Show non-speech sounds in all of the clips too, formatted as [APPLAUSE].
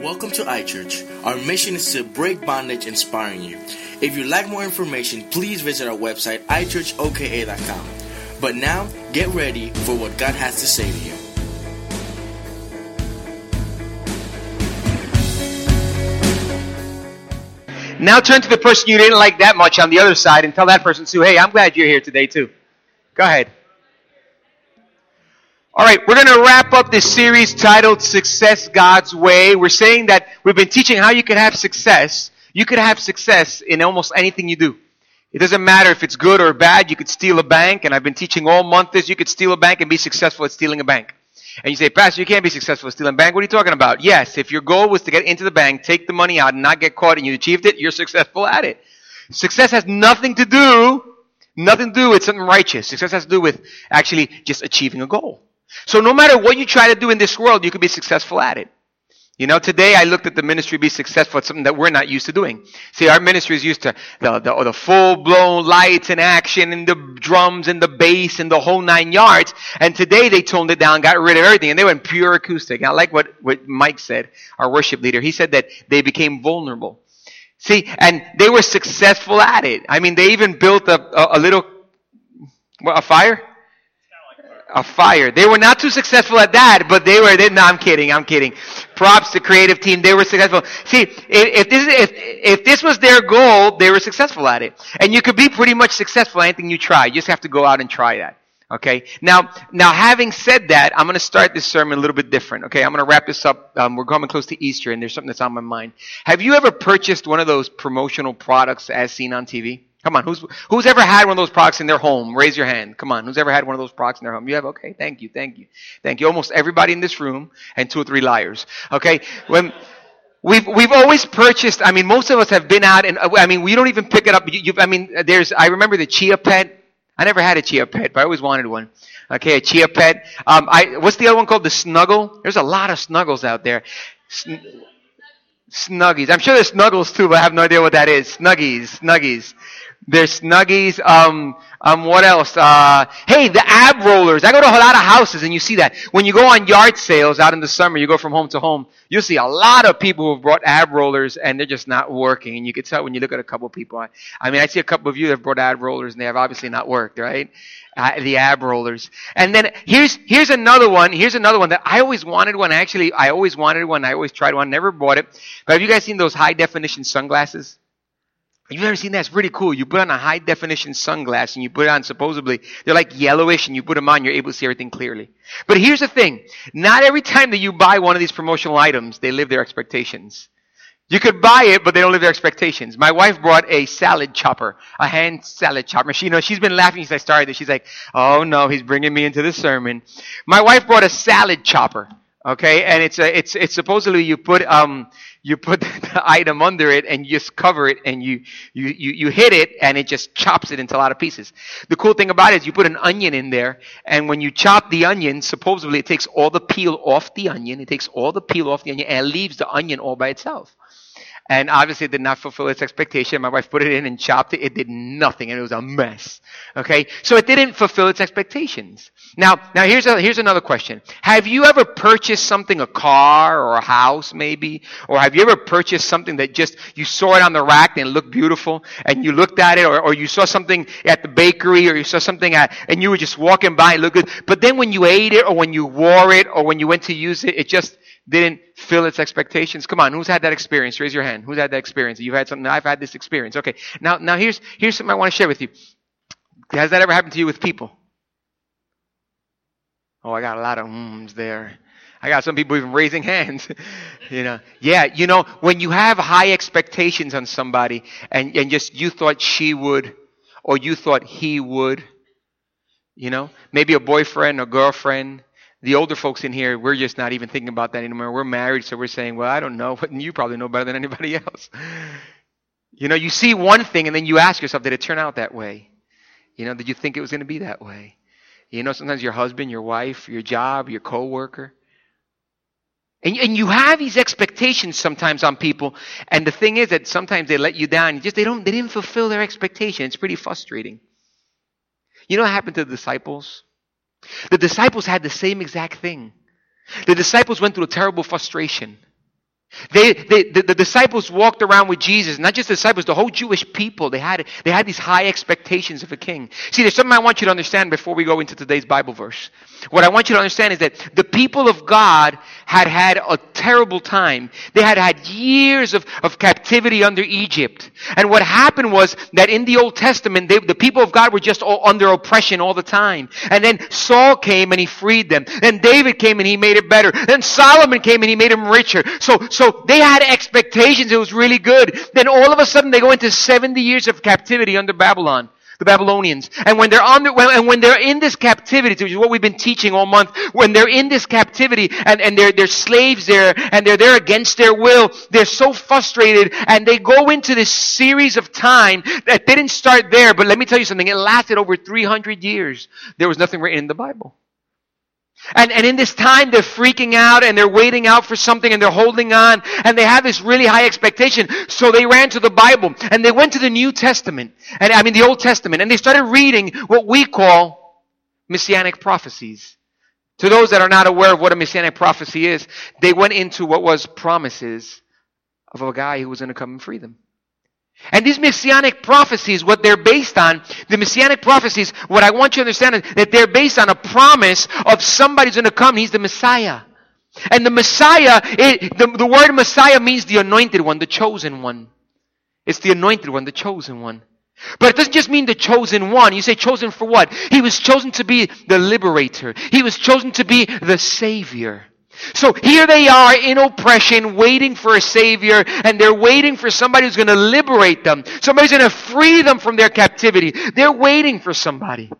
Welcome to iChurch. Our mission is to break bondage, inspiring you. If you'd like more information, please visit our website, iChurchOKA.com. But now, get ready for what God has to say to you. Now turn to the person you didn't like that much on the other side and tell that person too, hey, I'm glad you're here today too. Go ahead. All right, we're going to wrap up this series titled Success God's Way. We're saying that we've been teaching how you can have success. You could have success in almost anything you do. It doesn't matter if it's good or bad. You could steal a bank, and I've been teaching all month this. You could steal a bank and be successful at stealing a bank. And you say, Pastor, you can't be successful at stealing a bank. What are you talking about? Yes, if your goal was to get into the bank, take the money out, and not get caught, and you achieved it, you're successful at it. Success has nothing to do, nothing to do with something righteous. Success has to do with actually just achieving a goal. So no matter what you try to do in this world, you can be successful at it. You know, today I looked at the ministry be successful at something that we're not used to doing. See, our ministry is used to the, the, the full-blown lights and action and the drums and the bass and the whole nine yards. And today they toned it down, got rid of everything, and they went pure acoustic. I like what, what Mike said, our worship leader. He said that they became vulnerable. See, and they were successful at it. I mean, they even built a, a, a little, what, a fire? A fire. They were not too successful at that, but they were. They, no, I'm kidding. I'm kidding. Props to creative team. They were successful. See, if, if this if if this was their goal, they were successful at it. And you could be pretty much successful at anything you try. You just have to go out and try that. Okay. Now, now having said that, I'm going to start this sermon a little bit different. Okay. I'm going to wrap this up. Um, we're coming close to Easter, and there's something that's on my mind. Have you ever purchased one of those promotional products as seen on TV? Come on, who's who's ever had one of those products in their home? Raise your hand. Come on, who's ever had one of those products in their home? You have? Okay, thank you, thank you, thank you. Almost everybody in this room, and two or three liars. Okay, when we've we've always purchased. I mean, most of us have been out, and I mean, we don't even pick it up. You, I mean, there's. I remember the Chia Pet. I never had a Chia Pet, but I always wanted one. Okay, a Chia Pet. Um, I what's the other one called? The Snuggle. There's a lot of Snuggles out there. Sn- Snuggies. I'm sure there's Snuggles too, but I have no idea what that is. Snuggies, Snuggies. There's Snuggies. Um, um, what else? Uh, hey, the ab rollers. I go to a lot of houses and you see that. When you go on yard sales out in the summer, you go from home to home, you'll see a lot of people who have brought ab rollers and they're just not working. And you can tell when you look at a couple of people. I, I mean, I see a couple of you that have brought ab rollers and they have obviously not worked, right? Uh, the ab rollers. And then here's, here's another one. Here's another one that I always wanted one. Actually, I always wanted one. I always tried one. Never bought it. But have you guys seen those high definition sunglasses? You've ever seen that? It's pretty cool. You put on a high definition sunglass and you put it on supposedly, they're like yellowish and you put them on, you're able to see everything clearly. But here's the thing. Not every time that you buy one of these promotional items, they live their expectations. You could buy it, but they don't live their expectations. My wife brought a salad chopper, a hand salad chopper. She, you know, she's been laughing since I started this. She's like, oh no, he's bringing me into the sermon. My wife brought a salad chopper. Okay, and it's a, it's it's supposedly you put um you put [LAUGHS] the item under it and you just cover it and you you you you hit it and it just chops it into a lot of pieces. The cool thing about it is you put an onion in there and when you chop the onion, supposedly it takes all the peel off the onion. It takes all the peel off the onion and leaves the onion all by itself. And obviously it did not fulfill its expectation. My wife put it in and chopped it. It did nothing and it was a mess. Okay? So it didn't fulfill its expectations. Now, now here's a, here's another question. Have you ever purchased something, a car or a house maybe? Or have you ever purchased something that just, you saw it on the rack and it looked beautiful and you looked at it or, or you saw something at the bakery or you saw something at, and you were just walking by and looked good. But then when you ate it or when you wore it or when you went to use it, it just, didn't fill its expectations. Come on, who's had that experience? Raise your hand. Who's had that experience? You've had something. I've had this experience. Okay. Now, now here's here's something I want to share with you. Has that ever happened to you with people? Oh, I got a lot of ums there. I got some people even raising [LAUGHS] hands. you know, yeah, you know, when you have high expectations on somebody and, and just you thought she would or you thought he would, you know, maybe a boyfriend or girlfriend, the older folks in here, we're just not even thinking about that anymore. We're married, so we're saying, well, I don't know, [LAUGHS] but you probably know better than anybody else. You know, you see one thing and then you ask yourself, did it turn out that way? You know, did you think it was going to be that way? You know, sometimes your husband, your wife, your job, your coworker. And, and you have these expectations sometimes on people, and the thing is that sometimes they let you down. You just they don't they didn't fulfill their expectation. It's pretty frustrating. You know what happened to the disciples? The disciples had the same exact thing. The disciples went through a terrible frustration. They, they, the, the disciples walked around with Jesus, not just the disciples, the whole Jewish people. They had, they had these high expectations of a king. See, there's something I want you to understand before we go into today's Bible verse. What I want you to understand is that the people of God had had a terrible time. They had had years of, of captivity under Egypt. And what happened was that in the Old Testament, they, the people of God were just all under oppression all the time. And then Saul came and he freed them. Then David came and he made it better. Then Solomon came and he made him richer. So, so they had expectations. It was really good. Then all of a sudden they go into 70 years of captivity under Babylon the Babylonians. And when they're on the, when, and when they're in this captivity, which is what we've been teaching all month, when they're in this captivity and, and they're, they're slaves there and they're there against their will, they're so frustrated and they go into this series of time that didn't start there, but let me tell you something, it lasted over 300 years. There was nothing written in the Bible. And, and in this time, they're freaking out and they're waiting out for something and they're holding on and they have this really high expectation. So they ran to the Bible and they went to the New Testament and I mean the Old Testament and they started reading what we call messianic prophecies. To those that are not aware of what a messianic prophecy is, they went into what was promises of a guy who was going to come and free them. And these messianic prophecies, what they're based on, the messianic prophecies, what I want you to understand is that they're based on a promise of somebody's going to come. He's the Messiah. And the Messiah, it, the, the word Messiah means the anointed one, the chosen one. It's the anointed one, the chosen one. But it doesn't just mean the chosen one. You say chosen for what? He was chosen to be the liberator. He was chosen to be the savior. So here they are in oppression, waiting for a savior, and they're waiting for somebody who's going to liberate them. Somebody's going to free them from their captivity. They're waiting for somebody.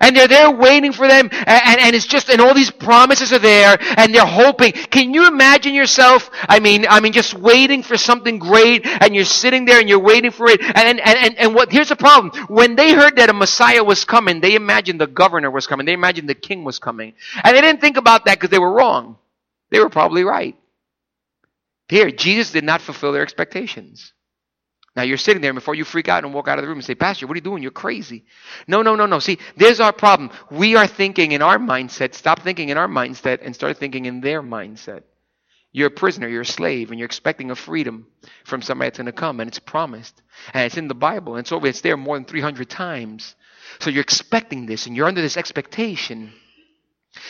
And they're there waiting for them, and, and, it's just, and all these promises are there, and they're hoping. Can you imagine yourself? I mean, I mean, just waiting for something great, and you're sitting there and you're waiting for it, and, and, and, and what, here's the problem. When they heard that a Messiah was coming, they imagined the governor was coming, they imagined the king was coming. And they didn't think about that because they were wrong. They were probably right. Here, Jesus did not fulfill their expectations. Now you're sitting there before you freak out and walk out of the room and say, Pastor, what are you doing? You're crazy. No, no, no, no. See, there's our problem. We are thinking in our mindset. Stop thinking in our mindset and start thinking in their mindset. You're a prisoner, you're a slave, and you're expecting a freedom from somebody that's going to come, and it's promised. And it's in the Bible, and so it's there more than 300 times. So you're expecting this, and you're under this expectation.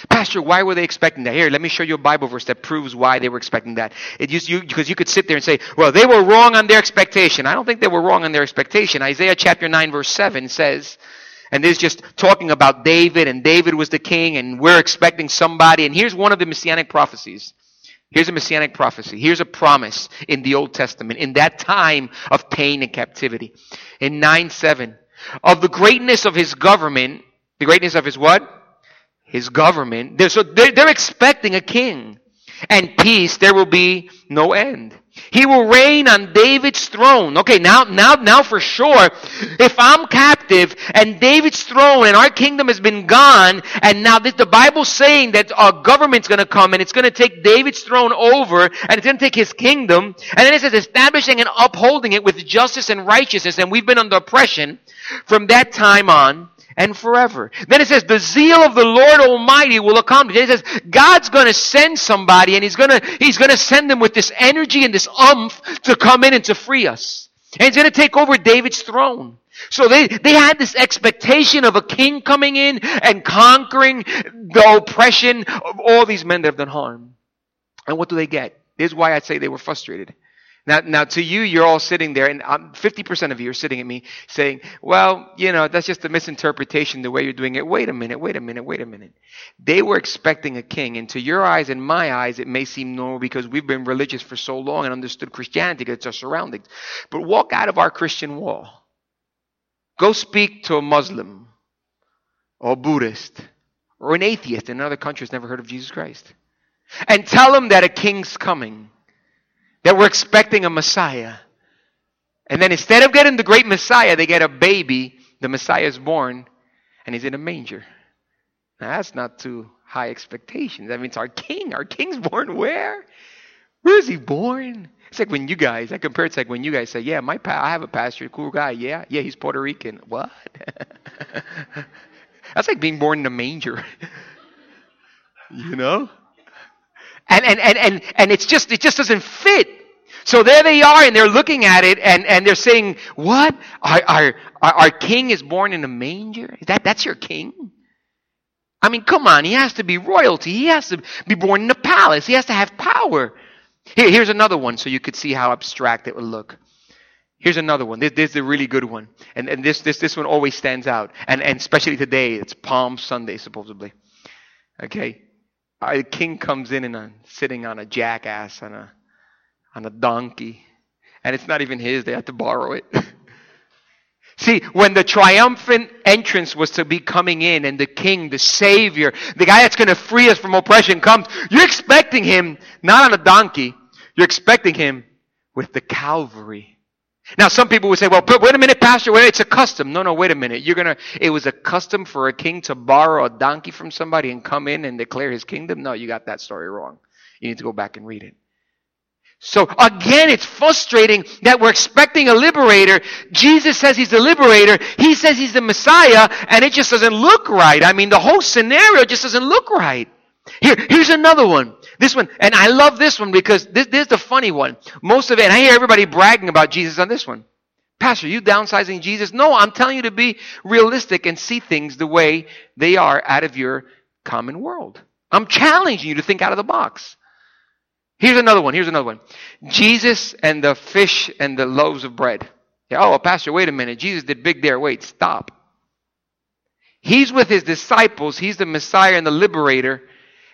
Pastor, why were they expecting that? Here, let me show you a Bible verse that proves why they were expecting that. It used you because you could sit there and say, "Well, they were wrong on their expectation." I don't think they were wrong on their expectation. Isaiah chapter nine verse seven says, and this is just talking about David, and David was the king, and we're expecting somebody. And here's one of the messianic prophecies. Here's a messianic prophecy. Here's a promise in the Old Testament in that time of pain and captivity. In 9 7, of the greatness of his government, the greatness of his what? His government. They're, so they're, they're expecting a king. And peace, there will be no end. He will reign on David's throne. Okay, now, now, now for sure, if I'm captive and David's throne and our kingdom has been gone, and now this, the Bible's saying that our government's gonna come and it's gonna take David's throne over and it's gonna take his kingdom, and then it says establishing and upholding it with justice and righteousness, and we've been under oppression from that time on and forever. Then it says, the zeal of the Lord Almighty will accomplish. It says, God's gonna send somebody and He's gonna, He's gonna send them with this energy and this umph to come in and to free us. And He's gonna take over David's throne. So they, they had this expectation of a king coming in and conquering the oppression of all these men that have done harm. And what do they get? This is why I say they were frustrated. Now, now to you, you're all sitting there, and um, 50% of you are sitting at me saying, well, you know, that's just a misinterpretation the way you're doing it. Wait a minute, wait a minute, wait a minute. They were expecting a king, and to your eyes and my eyes, it may seem normal because we've been religious for so long and understood Christianity because it's our surroundings. But walk out of our Christian wall. Go speak to a Muslim or Buddhist or an atheist in another country who's never heard of Jesus Christ. And tell them that a king's coming that we're expecting a Messiah. And then instead of getting the great Messiah, they get a baby. The Messiah is born, and he's in a manger. Now, that's not too high expectations. That means our king. Our king's [LAUGHS] born where? Where is he born? It's like when you guys, I compare it to like when you guys say, yeah, my pa- I have a pastor, cool guy. Yeah, yeah, he's Puerto Rican. What? [LAUGHS] that's like being born in a manger. [LAUGHS] you know? And, and, and, and, and it's just, it just doesn't fit. So there they are and they're looking at it and, and they're saying, what? Our, our, our, king is born in a manger? That, that's your king? I mean, come on. He has to be royalty. He has to be born in a palace. He has to have power. Here, here's another one so you could see how abstract it would look. Here's another one. This, this is a really good one. And, and this, this, this one always stands out. And, and especially today, it's Palm Sunday, supposedly. Okay? Our king comes in and uh, sitting on a jackass, on a, on a donkey. And it's not even his, they have to borrow it. [LAUGHS] See, when the triumphant entrance was to be coming in and the king, the savior, the guy that's going to free us from oppression comes, you're expecting him not on a donkey, you're expecting him with the Calvary. Now, some people would say, well, wait a minute, Pastor, wait, it's a custom. No, no, wait a minute. You're gonna, it was a custom for a king to borrow a donkey from somebody and come in and declare his kingdom? No, you got that story wrong. You need to go back and read it. So again, it's frustrating that we're expecting a liberator. Jesus says he's the liberator. He says he's the Messiah, and it just doesn't look right. I mean, the whole scenario just doesn't look right. Here, here's another one. This one, and I love this one because this, this is the funny one. Most of it, and I hear everybody bragging about Jesus on this one. Pastor, you downsizing Jesus? No, I'm telling you to be realistic and see things the way they are out of your common world. I'm challenging you to think out of the box. Here's another one. Here's another one. Jesus and the fish and the loaves of bread. Yeah, oh, Pastor, wait a minute. Jesus did big there. Wait, stop. He's with his disciples. He's the Messiah and the liberator.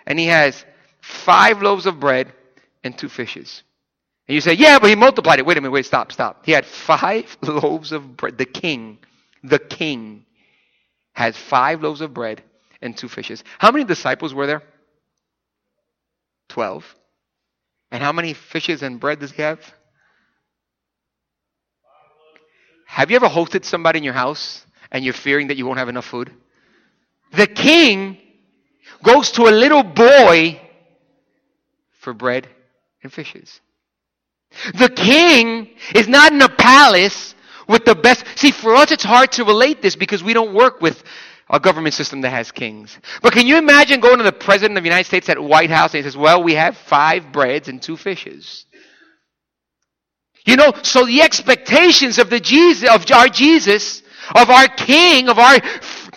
And he has five loaves of bread and two fishes. And you say, yeah, but he multiplied it. Wait a minute. Wait, stop, stop. He had five [LAUGHS] loaves of bread. The king, the king has five loaves of bread and two fishes. How many disciples were there? Twelve. And how many fishes and bread does he have? Have you ever hosted somebody in your house and you're fearing that you won't have enough food? The king goes to a little boy for bread and fishes. The king is not in a palace with the best. See, for us, it's hard to relate this because we don't work with a government system that has kings. But can you imagine going to the president of the United States at White House and he says, well, we have five breads and two fishes. You know, so the expectations of the Jesus, of our Jesus, of our King, of our,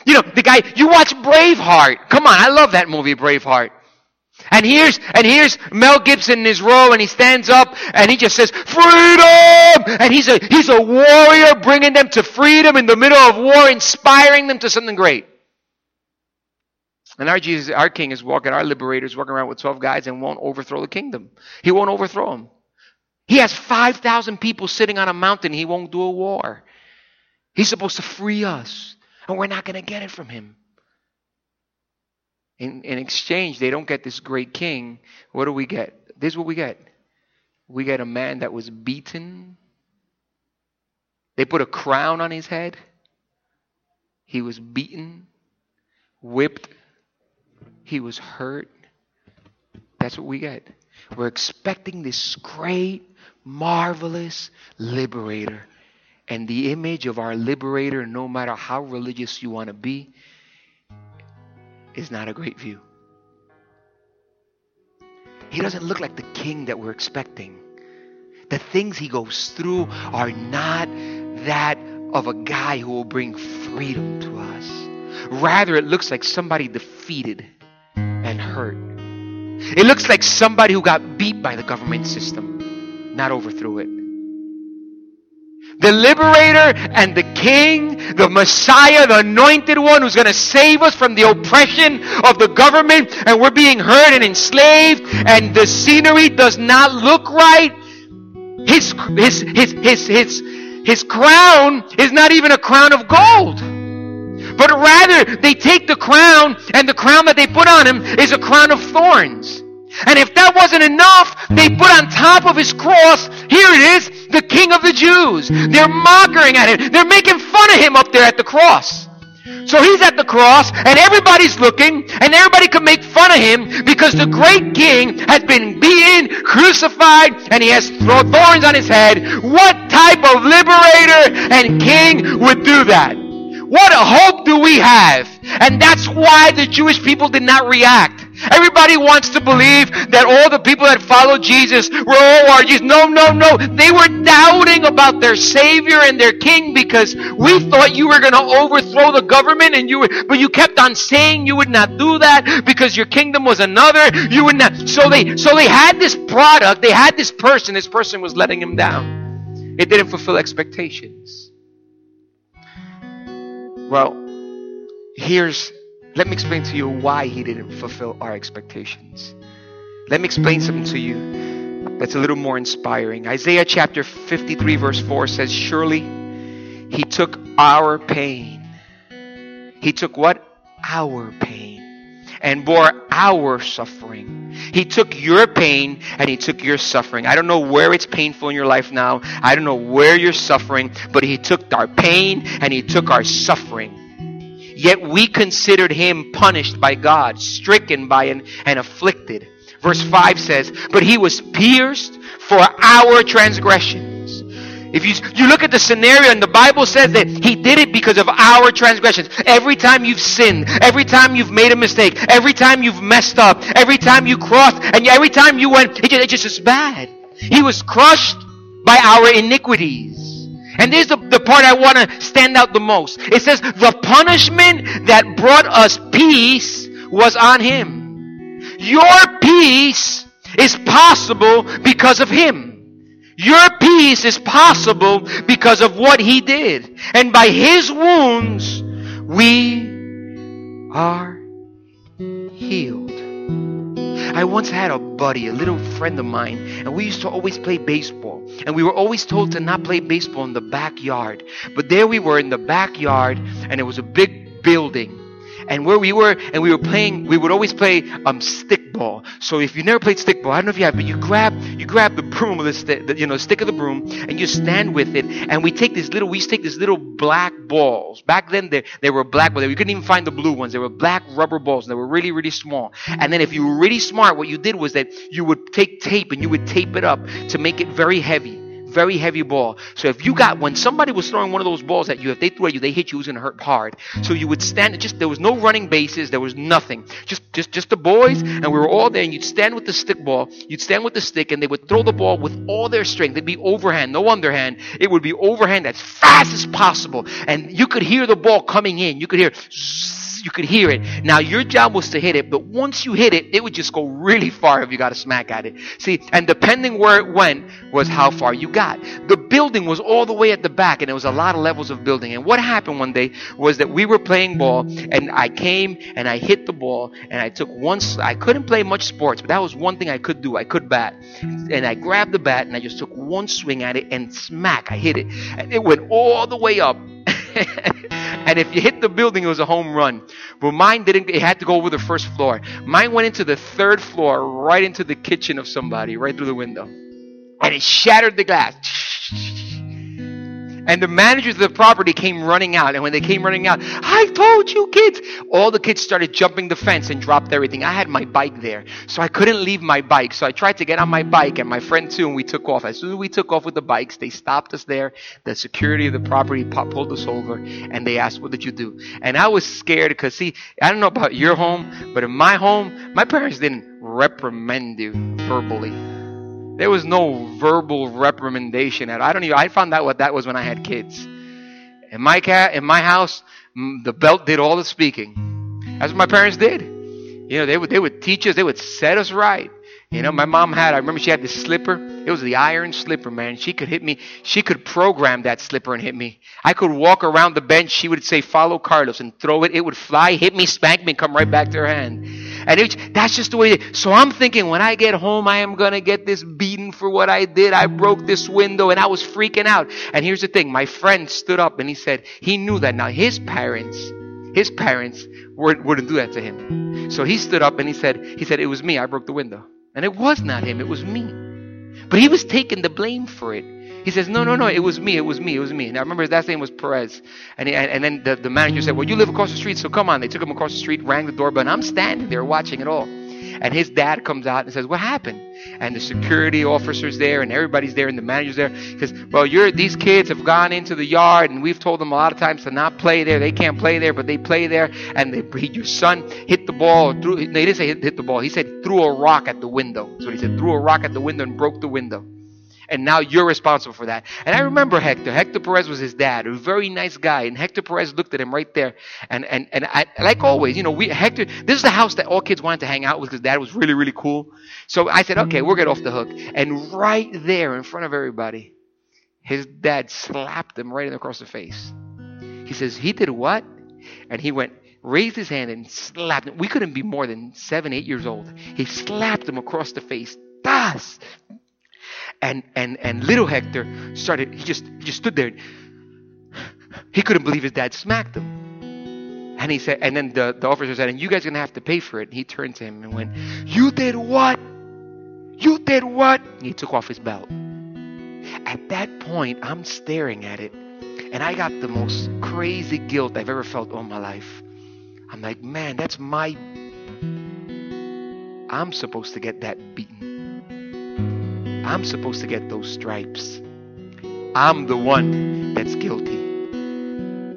you know, the guy, you watch Braveheart. Come on, I love that movie, Braveheart. And here's, and here's Mel Gibson in his role and he stands up and he just says, freedom! And he's a, he's a warrior bringing them to freedom in the middle of war, inspiring them to something great. And our Jesus, our king is walking, our liberator is walking around with 12 guys and won't overthrow the kingdom. He won't overthrow them. He has 5,000 people sitting on a mountain. He won't do a war. He's supposed to free us. And we're not going to get it from him. In, in exchange, they don't get this great king. What do we get? This is what we get. We get a man that was beaten. They put a crown on his head. He was beaten, whipped. He was hurt. That's what we get. We're expecting this great, marvelous liberator. And the image of our liberator, no matter how religious you want to be, is not a great view. He doesn't look like the king that we're expecting. The things he goes through are not that of a guy who will bring freedom to us. Rather, it looks like somebody defeated and hurt. It looks like somebody who got beat by the government system, not overthrew it the liberator and the king, the Messiah, the anointed one who's going to save us from the oppression of the government and we're being hurt and enslaved and the scenery does not look right. His, his, his, his, his, his crown is not even a crown of gold. But rather, they take the crown and the crown that they put on him is a crown of thorns. And if that wasn't enough, they put on top of his cross, here it is, the King of the Jews. They're mocking at him. They're making fun of him up there at the cross. So he's at the cross and everybody's looking and everybody can make fun of him because the great king has been beaten, crucified, and he has thorns on his head. What type of liberator and king would do that? What a hope do we have? And that's why the Jewish people did not react. Everybody wants to believe that all the people that followed Jesus were all Jesus. No, no, no. They were doubting about their Savior and their King because we thought you were going to overthrow the government and you were, but you kept on saying you would not do that because your kingdom was another. You would not. So they, so they had this product. They had this person. This person was letting them down. It didn't fulfill expectations. Well, here's let me explain to you why he didn't fulfill our expectations. Let me explain something to you that's a little more inspiring. Isaiah chapter 53, verse 4 says, Surely he took our pain. He took what? Our pain. And bore our suffering. He took your pain and he took your suffering. I don't know where it's painful in your life now. I don't know where you're suffering, but he took our pain and he took our suffering. Yet we considered him punished by God, stricken by and, and afflicted. Verse 5 says, But he was pierced for our transgressions. If you, you look at the scenario and the Bible says that he did it because of our transgressions. Every time you've sinned, every time you've made a mistake, every time you've messed up, every time you crossed, and every time you went, it just, it just is bad. He was crushed by our iniquities. And this is the, the part I want to stand out the most. It says, the punishment that brought us peace was on him. Your peace is possible because of him. Your peace is possible because of what he did. And by his wounds, we are healed. I once had a buddy, a little friend of mine, and we used to always play baseball. And we were always told to not play baseball in the backyard. But there we were in the backyard, and it was a big building and where we were, and we were playing, we would always play um, stickball. So if you never played stickball, I don't know if you have, but you grab, you grab the broom of the, stick, the, you know, stick of the broom, and you stand with it, and we take this little, we used to take this little black balls. Back then, they, they were black, but we couldn't even find the blue ones. They were black rubber balls, and they were really, really small. And then if you were really smart, what you did was that you would take tape and you would tape it up to make it very heavy very heavy ball. So if you got when somebody was throwing one of those balls at you, if they threw at you, they hit you, it was gonna hurt hard. So you would stand. Just there was no running bases, there was nothing. Just just just the boys, and we were all there. And you'd stand with the stick ball. You'd stand with the stick, and they would throw the ball with all their strength. It'd be overhand, no underhand. It would be overhand as fast as possible, and you could hear the ball coming in. You could hear. Zzz, you could hear it. Now your job was to hit it, but once you hit it, it would just go really far if you got a smack at it. See, and depending where it went was how far you got. The building was all the way at the back, and there was a lot of levels of building. And what happened one day was that we were playing ball, and I came and I hit the ball, and I took one. I couldn't play much sports, but that was one thing I could do. I could bat, and I grabbed the bat and I just took one swing at it, and smack, I hit it, and it went all the way up. [LAUGHS] [LAUGHS] and if you hit the building, it was a home run. But mine didn't, it had to go over the first floor. Mine went into the third floor, right into the kitchen of somebody, right through the window. And it shattered the glass. And the managers of the property came running out. And when they came running out, I told you kids. All the kids started jumping the fence and dropped everything. I had my bike there. So I couldn't leave my bike. So I tried to get on my bike and my friend too, and we took off. As soon as we took off with the bikes, they stopped us there. The security of the property pulled us over and they asked, What did you do? And I was scared because, see, I don't know about your home, but in my home, my parents didn't reprimand you verbally. There was no verbal reprimandation. At I don't even. I found out what that was when I had kids. In my cat, in my house, the belt did all the speaking. That's what my parents did. You know, they would they would teach us. They would set us right. You know, my mom had, I remember she had this slipper. It was the iron slipper, man. She could hit me. She could program that slipper and hit me. I could walk around the bench. She would say, follow Carlos and throw it. It would fly, hit me, spank me, come right back to her hand. And that's just the way it is. So I'm thinking when I get home, I am going to get this beaten for what I did. I broke this window and I was freaking out. And here's the thing. My friend stood up and he said, he knew that now his parents, his parents wouldn't do that to him. So he stood up and he said, he said, it was me. I broke the window. And it was not him, it was me. But he was taking the blame for it. He says, No, no, no, it was me, it was me, it was me. And I remember his last name was Perez. And, he, and then the, the manager said, Well, you live across the street, so come on. They took him across the street, rang the doorbell, and I'm standing there watching it all. And his dad comes out and says, What happened? And the security officer's there and everybody's there and the manager's there. He says, Well, you're, these kids have gone into the yard and we've told them a lot of times to not play there. They can't play there, but they play there. And they, your son hit the ball. Threw, they didn't say hit, hit the ball. He said threw a rock at the window. That's what he said. Threw a rock at the window and broke the window and now you're responsible for that. And I remember Hector. Hector Perez was his dad, a very nice guy. And Hector Perez looked at him right there. And and and I, like always, you know, we Hector. This is the house that all kids wanted to hang out with because dad was really really cool. So I said, okay, we'll get off the hook. And right there in front of everybody, his dad slapped him right across the face. He says, he did what? And he went, raised his hand and slapped him. We couldn't be more than seven, eight years old. He slapped him across the face. Das! And and and little Hector started. He just he just stood there. He couldn't believe his dad smacked him. And he said, and then the, the officer said, and you guys are gonna have to pay for it. And he turned to him and went, You did what? You did what? And he took off his belt. At that point, I'm staring at it, and I got the most crazy guilt I've ever felt all my life. I'm like, man, that's my. I'm supposed to get that beaten. I'm supposed to get those stripes. I'm the one that's guilty.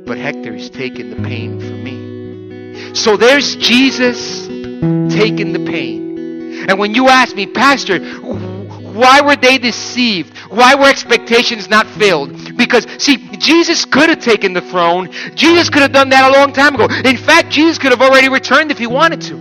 But Hector is taking the pain for me. So there's Jesus taking the pain. And when you ask me, Pastor, why were they deceived? Why were expectations not filled? Because, see, Jesus could have taken the throne. Jesus could have done that a long time ago. In fact, Jesus could have already returned if he wanted to.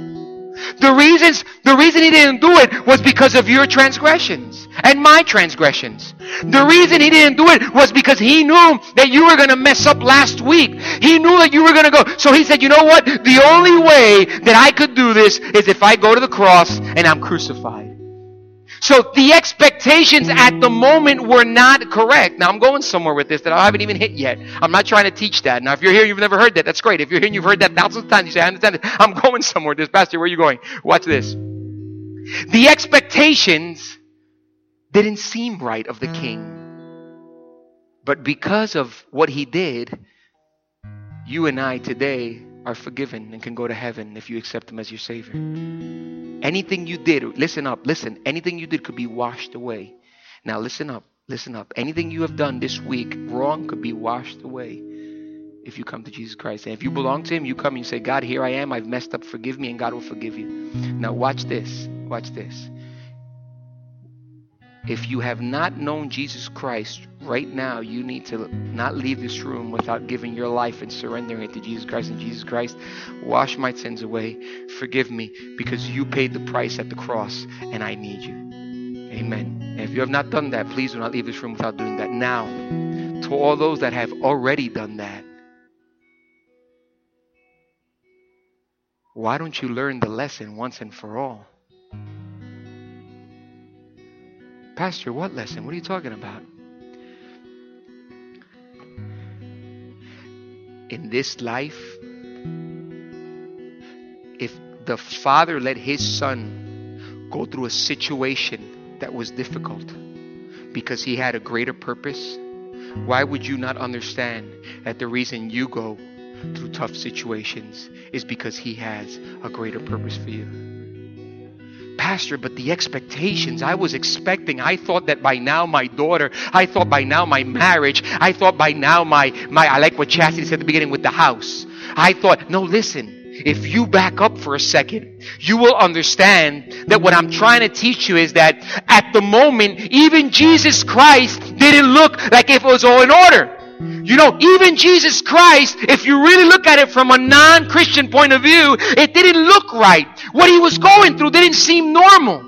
The reasons, the reason he didn't do it was because of your transgressions and my transgressions. The reason he didn't do it was because he knew that you were going to mess up last week. He knew that you were going to go. So he said, you know what? The only way that I could do this is if I go to the cross and I'm crucified. So the expectations at the moment were not correct. Now I'm going somewhere with this that I haven't even hit yet. I'm not trying to teach that. Now if you're here, you've never heard that. That's great. If you're here you've heard that thousands of times, you say, I understand it. I'm [LAUGHS] going somewhere this. Pastor, where are you going? Watch this. The expectations didn't seem right of the king. But because of what he did, you and I today are forgiven and can go to heaven if you accept Him as your Savior. Anything you did, listen up, listen, anything you did could be washed away. Now, listen up, listen up. Anything you have done this week wrong could be washed away if you come to Jesus Christ. And if you belong to Him, you come and you say, God, here I am, I've messed up, forgive me, and God will forgive you. Now, watch this, watch this. If you have not known Jesus Christ right now, you need to not leave this room without giving your life and surrendering it to Jesus Christ. And Jesus Christ, wash my sins away. Forgive me because you paid the price at the cross and I need you. Amen. And if you have not done that, please do not leave this room without doing that. Now, to all those that have already done that, why don't you learn the lesson once and for all? Pastor, what lesson? What are you talking about? In this life, if the father let his son go through a situation that was difficult because he had a greater purpose, why would you not understand that the reason you go through tough situations is because he has a greater purpose for you? Pastor, but the expectations I was expecting, I thought that by now my daughter, I thought by now my marriage, I thought by now my, my I like what Chastity said at the beginning with the house. I thought, no, listen, if you back up for a second, you will understand that what I'm trying to teach you is that at the moment, even Jesus Christ didn't look like if it was all in order. You know, even Jesus Christ, if you really look at it from a non-Christian point of view, it didn't look right. What he was going through didn't seem normal.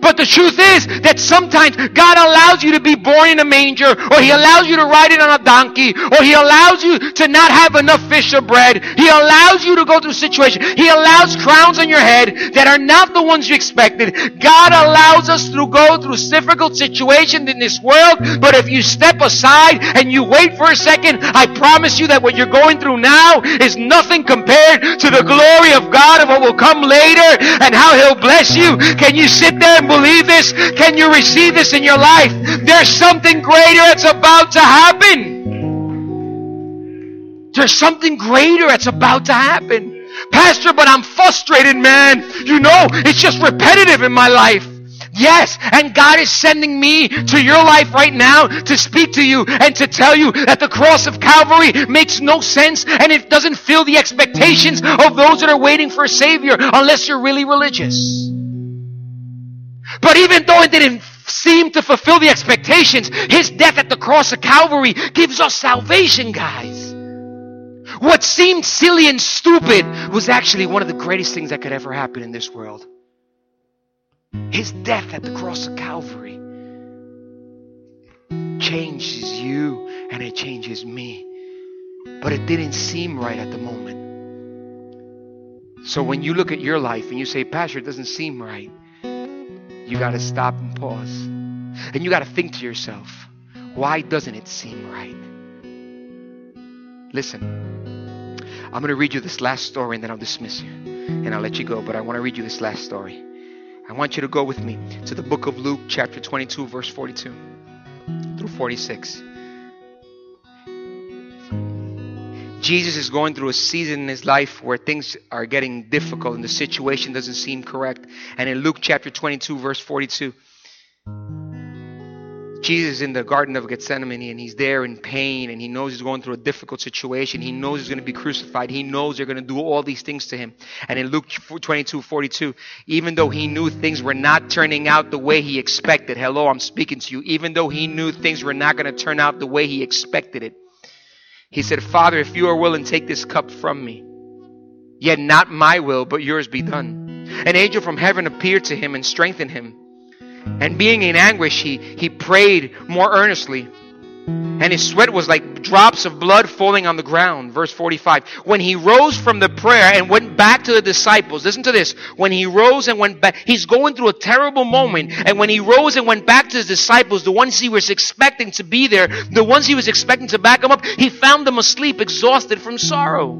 But the truth is that sometimes God allows you to be born in a manger, or He allows you to ride it on a donkey, or He allows you to not have enough fish or bread. He allows you to go through situations. He allows crowns on your head that are not the ones you expected. God allows us to go through difficult situations in this world, but if you step aside and you wait for a second, I promise you that what you're going through now is nothing compared to the glory of God of what will come later and how He'll bless you. Can you sit there and believe this? Can you receive this in your life? There's something greater that's about to happen. There's something greater that's about to happen. Pastor, but I'm frustrated, man. You know, it's just repetitive in my life. Yes, and God is sending me to your life right now to speak to you and to tell you that the cross of Calvary makes no sense and it doesn't fill the expectations of those that are waiting for a Savior unless you're really religious. But even though it didn't seem to fulfill the expectations, His death at the cross of Calvary gives us salvation, guys. What seemed silly and stupid was actually one of the greatest things that could ever happen in this world. His death at the cross of Calvary changes you and it changes me. But it didn't seem right at the moment. So when you look at your life and you say, Pastor, it doesn't seem right, you got to stop and pause. And you got to think to yourself, why doesn't it seem right? Listen, I'm going to read you this last story and then I'll dismiss you and I'll let you go. But I want to read you this last story. I want you to go with me to the book of Luke, chapter 22, verse 42 through 46. Jesus is going through a season in his life where things are getting difficult and the situation doesn't seem correct. And in Luke chapter 22, verse 42, Jesus is in the Garden of Gethsemane and he's there in pain and he knows he's going through a difficult situation. He knows he's going to be crucified. He knows they're going to do all these things to him. And in Luke 22 42, even though he knew things were not turning out the way he expected, hello, I'm speaking to you, even though he knew things were not going to turn out the way he expected it, he said, Father, if you are willing, take this cup from me. Yet not my will, but yours be done. An angel from heaven appeared to him and strengthened him. And being in anguish, he, he prayed more earnestly. And his sweat was like drops of blood falling on the ground. Verse 45. When he rose from the prayer and went back to the disciples, listen to this. When he rose and went back, he's going through a terrible moment. And when he rose and went back to his disciples, the ones he was expecting to be there, the ones he was expecting to back him up, he found them asleep, exhausted from sorrow.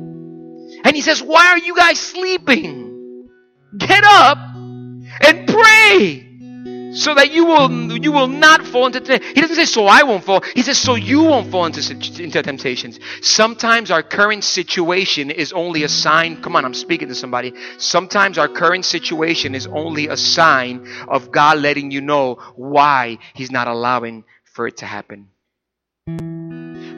And he says, Why are you guys sleeping? Get up and pray so that you will you will not fall into temptation. He doesn't say so I won't fall. He says so you won't fall into into temptations. Sometimes our current situation is only a sign. Come on, I'm speaking to somebody. Sometimes our current situation is only a sign of God letting you know why he's not allowing for it to happen.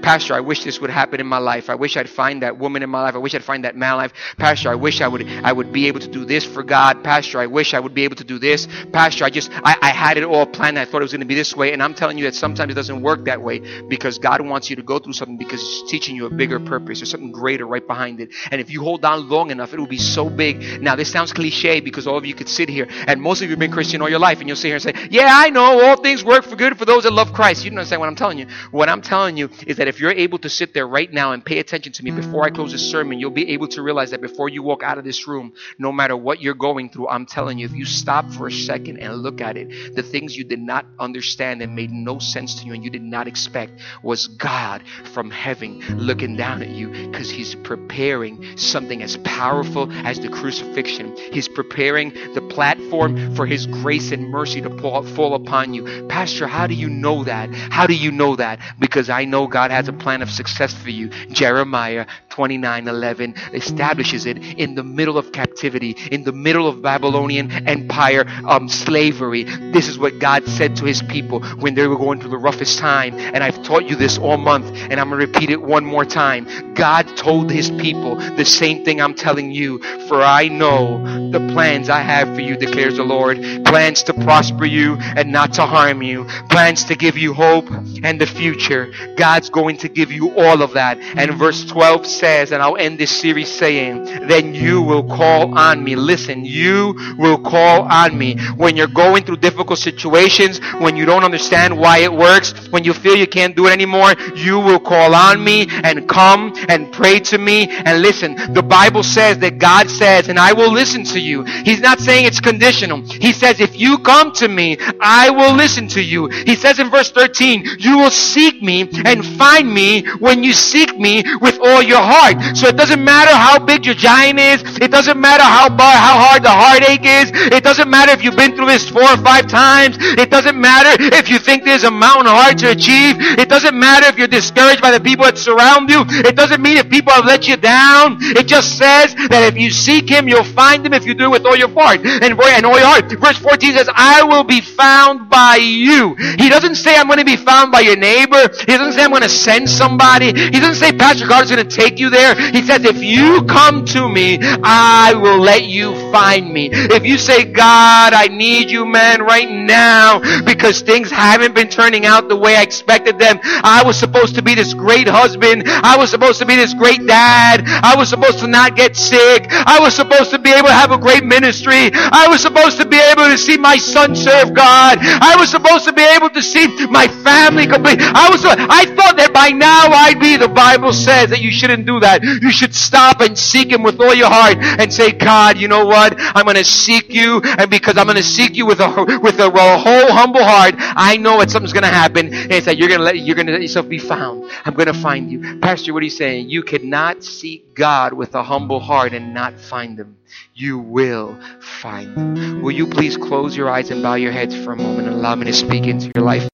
Pastor, I wish this would happen in my life. I wish I'd find that woman in my life. I wish I'd find that man in my life. Pastor, I wish I would I would be able to do this for God. Pastor, I wish I would be able to do this. Pastor, I just I, I had it all planned. I thought it was going to be this way. And I'm telling you that sometimes it doesn't work that way because God wants you to go through something because He's teaching you a bigger purpose. There's something greater right behind it. And if you hold on long enough, it will be so big. Now, this sounds cliche because all of you could sit here and most of you have been Christian all your life and you'll sit here and say, Yeah, I know all things work for good for those that love Christ. You don't understand what I'm telling you. What I'm telling you is that if you're able to sit sit there right now and pay attention to me before I close this sermon, you'll be able to realize that before you walk out of this room, no matter what you're going through, I'm telling you, if you stop for a second and look at it, the things you did not understand and made no sense to you and you did not expect was God from heaven looking down at you because He's preparing something as powerful as the crucifixion. He's preparing the platform for His grace and mercy to fall upon you. Pastor, how do you know that? How do you know that? Because I know God has a plan of success for you. Jeremiah 29 11 establishes it in the middle of captivity, in the middle of Babylonian Empire um, slavery. This is what God said to his people when they were going through the roughest time. And I've taught you this all month, and I'm to repeat it one more time. God told his people the same thing I'm telling you. For I know the plans I have for you, declares the Lord plans to prosper you and not to harm you, plans to give you hope and the future. God's going to give you all all of that. And verse 12 says, and I'll end this series saying, then you will call on me. Listen, you will call on me when you're going through difficult situations, when you don't understand why it works, when you feel you can't do it anymore, you will call on me and come and pray to me. And listen, the Bible says that God says, and I will listen to you. He's not saying it's conditional. He says, if you come to me, I will listen to you. He says in verse 13, you will seek me and find me when you seek me with all your heart. So it doesn't matter how big your giant is. It doesn't matter how how hard the heartache is. It doesn't matter if you've been through this four or five times. It doesn't matter if you think there's a mountain hard to achieve. It doesn't matter if you're discouraged by the people that surround you. It doesn't mean if people have let you down. It just says that if you seek Him, you'll find Him if you do it with all your heart and, and all your heart. Verse 14 says, I will be found by you. He doesn't say I'm going to be found by your neighbor. He doesn't say I'm going to send somebody. He doesn't say Pastor Carter's going to take you there. He says, if you come to me, I will let you find me. If you say, God, I need you, man, right now, because things haven't been turning out the way I expected them. I was supposed to be this great husband. I was supposed to be this great dad. I was supposed to not get sick. I was supposed to be able to have a great ministry. I was supposed to be able to see my son serve God. I was supposed to be able to see my family complete. I was, I thought that by now I'd be, the Bible says that you shouldn't do that. You should stop and seek Him with all your heart and say, God, you know what? I'm going to seek you and because I'm going to seek you with a, with a whole humble heart, I know that something's going to happen and it's that you're going to let, you're going to let yourself be found. I'm going to find you. Pastor, what are you saying? You cannot seek God with a humble heart and not find Him you will find them. Will you please close your eyes and bow your heads for a moment and allow me to speak into your life?